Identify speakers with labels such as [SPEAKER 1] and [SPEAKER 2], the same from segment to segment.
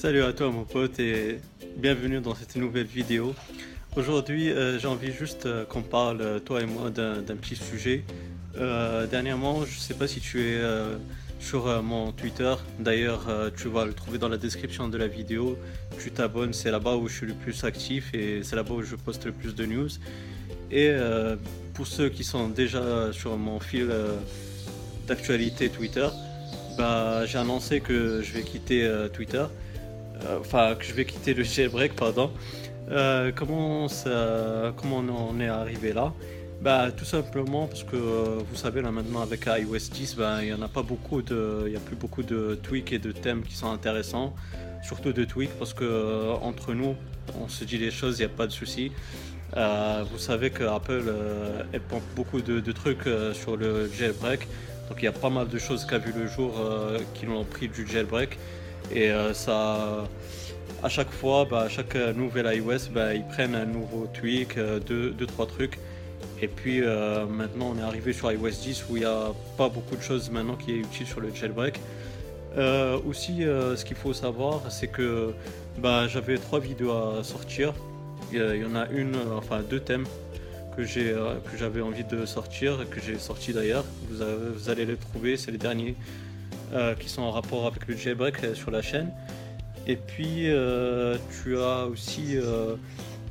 [SPEAKER 1] Salut à toi mon pote et bienvenue dans cette nouvelle vidéo. Aujourd'hui euh, j'ai envie juste euh, qu'on parle euh, toi et moi d'un petit sujet. dernièrement je sais pas si tu es sur mon Twitter, d'ailleurs tu vas le trouver dans la description de la vidéo. Tu t'abonnes, c'est là-bas où je suis le plus actif et c'est là-bas où je poste le plus de news. Et pour ceux qui sont déjà sur mon fil d'actualité Twitter, bah, j'ai annoncé que je vais quitter Twitter. Euh, enfin que je vais quitter le jailbreak, pardon. Euh, comment, comment on est arrivé là? Bah, tout simplement parce que euh, vous savez là maintenant avec iOS 10, bah, il n'y en a pas beaucoup de, il a plus beaucoup de tweaks et de thèmes qui sont intéressants, surtout de tweaks parce que entre nous, on se dit les choses, il n'y a pas de souci. vous savez que Apple elle pompe beaucoup de, de trucs sur le jailbreak, donc il y a pas mal de choses qui a vu le jour qui l'ont pris du jailbreak. Et euh, ça, à chaque fois, bah, à chaque nouvelle iOS, bah, ils prennent un nouveau tweak, euh, deux, deux, trois trucs. Et puis euh, maintenant, on est arrivé sur iOS 10 où il n'y a pas beaucoup de choses maintenant qui est utile sur le jailbreak. aussi, ce qu'il faut savoir, c'est que bah, j'avais trois vidéos à sortir. Il y en a une, enfin deux thèmes que j'ai que j'avais envie de sortir, que j'ai sorti d'ailleurs. Vous, allez les trouver, c'est les derniers euh, qui sont en rapport avec le jailbreak euh, sur la chaîne. Et puis euh, tu as aussi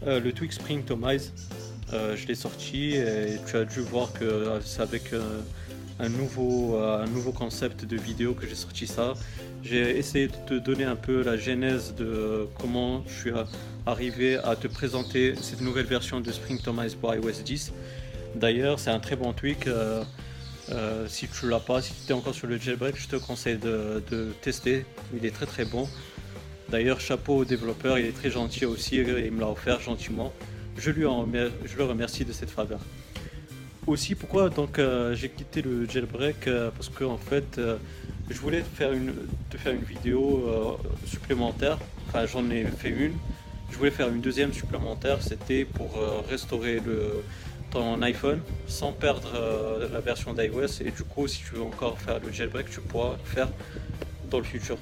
[SPEAKER 1] le Twix Spring Tomize. je l'ai sorti et tu as dû voir que c'est avec un nouveau, un nouveau concept de vidéo que j'ai sorti ça. J'ai essayé de te donner un peu la genèse de comment je suis arrivé à te présenter cette nouvelle version de Spring Tomize pour iOS 10. D'ailleurs, c'est un très bon tweak. Euh, si tu l'as pas, si tu es encore sur le jailbreak, je te conseille de, tester. Il est très très bon. D'ailleurs, chapeau au développeur, il est très gentil aussi il me l'a offert gentiment. Je lui je le remercie de cette faveur. Aussi, pourquoi donc euh, j'ai quitté le jailbreak euh, Parce que en fait, je voulais faire une, te faire une vidéo supplémentaire. Enfin, j'en ai fait une. Je voulais faire une deuxième supplémentaire. C'était pour restaurer le, ton iPhone sans perdre euh, la version d'iOS. Et du coup si tu veux encore faire le jailbreak tu pourras le faire dans le futur.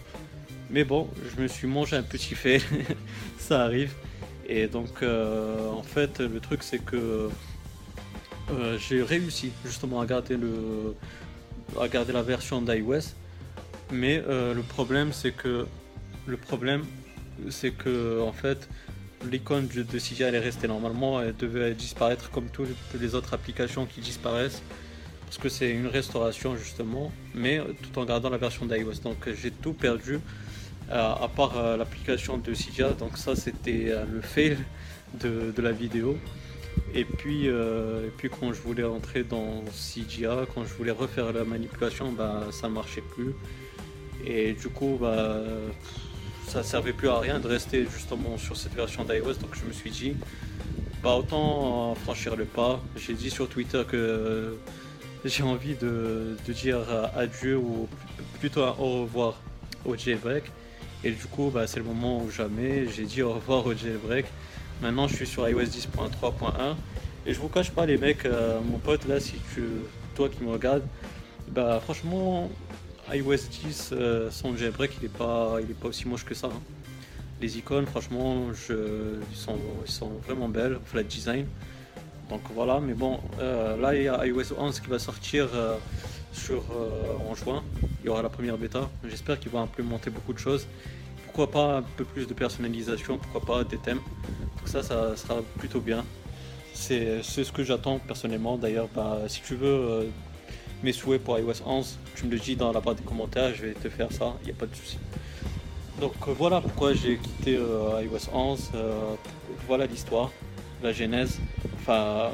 [SPEAKER 1] Mais bon je me suis mangé un petit fait. Ça arrive. Et donc euh, en fait le truc c'est que euh, j'ai réussi justement à garder le à garder la version d'iOS. Mais le problème c'est que le problème c'est que en fait l'icône de CGI est restée normalement, elle devait disparaître comme toutes les autres applications qui disparaissent parce que c'est une restauration justement, mais tout en gardant la version d'iOS. Donc j'ai tout perdu euh, à part euh, l'application de Cydia. Donc ça c'était euh, le fail de, la vidéo. Et puis, et puis quand je voulais entrer dans CGA, quand je voulais refaire la manipulation, bah, ça marchait plus. Et du coup, bah, ça servait plus à rien de rester justement sur cette version d'iOS. Donc je me suis dit, bah autant franchir le pas. J'ai dit sur Twitter que j'ai envie de, dire adieu ou plutôt au revoir au jailbreak. Et du coup, bah, c'est le moment où jamais j'ai dit au revoir au jailbreak. Maintenant, je suis sur iOS 10.3.1 et je vous cache pas, les mecs, euh, mon pote là, si tu, toi qui me regardes, bah franchement, iOS 10 euh, son jailbreak il est pas il est pas aussi moche que ça. Hein. Les icônes franchement je, ils, sont, ils sont vraiment belles, flat design. Donc voilà, mais bon, euh, là il y a iOS 11 qui va sortir euh, sur, en juin. Il y aura la première bêta. J'espère qu'il va implémenter beaucoup de choses. Pourquoi pas un peu plus de personnalisation, pourquoi pas des thèmes. Donc ça, ça sera plutôt bien. C'est ce que j'attends personnellement. D'ailleurs, bah, si tu veux mes souhaits pour iOS 11, tu me le dis dans la barre des commentaires, je vais te faire ça, il n'y a pas de souci. Donc euh, voilà pourquoi j'ai quitté euh, iOS 11, euh, voilà l'histoire, la genèse, enfin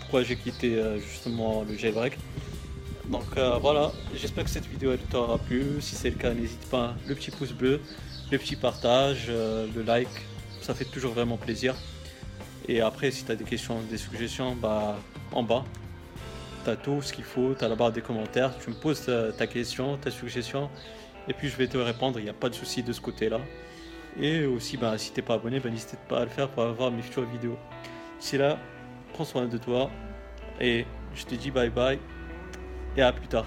[SPEAKER 1] pourquoi j'ai quitté justement le jailbreak. Donc voilà, j'espère que cette vidéo t'aura plu, si c'est le cas n'hésite pas, le petit pouce bleu, le petit partage, le like, ça fait toujours vraiment plaisir. Et après si tu as des questions, des suggestions, bah en bas, t'as tout ce qu'il faut, t'as la barre des commentaires, tu me poses ta, question, ta suggestion, et puis je vais te répondre, il n'y a pas de souci de ce côté-là. Et aussi, bah, si t'es pas abonné, bah, n'hésite pas à le faire pour avoir mes futures vidéos. D'ici là, prends soin de toi, et je te dis bye bye, et à plus tard.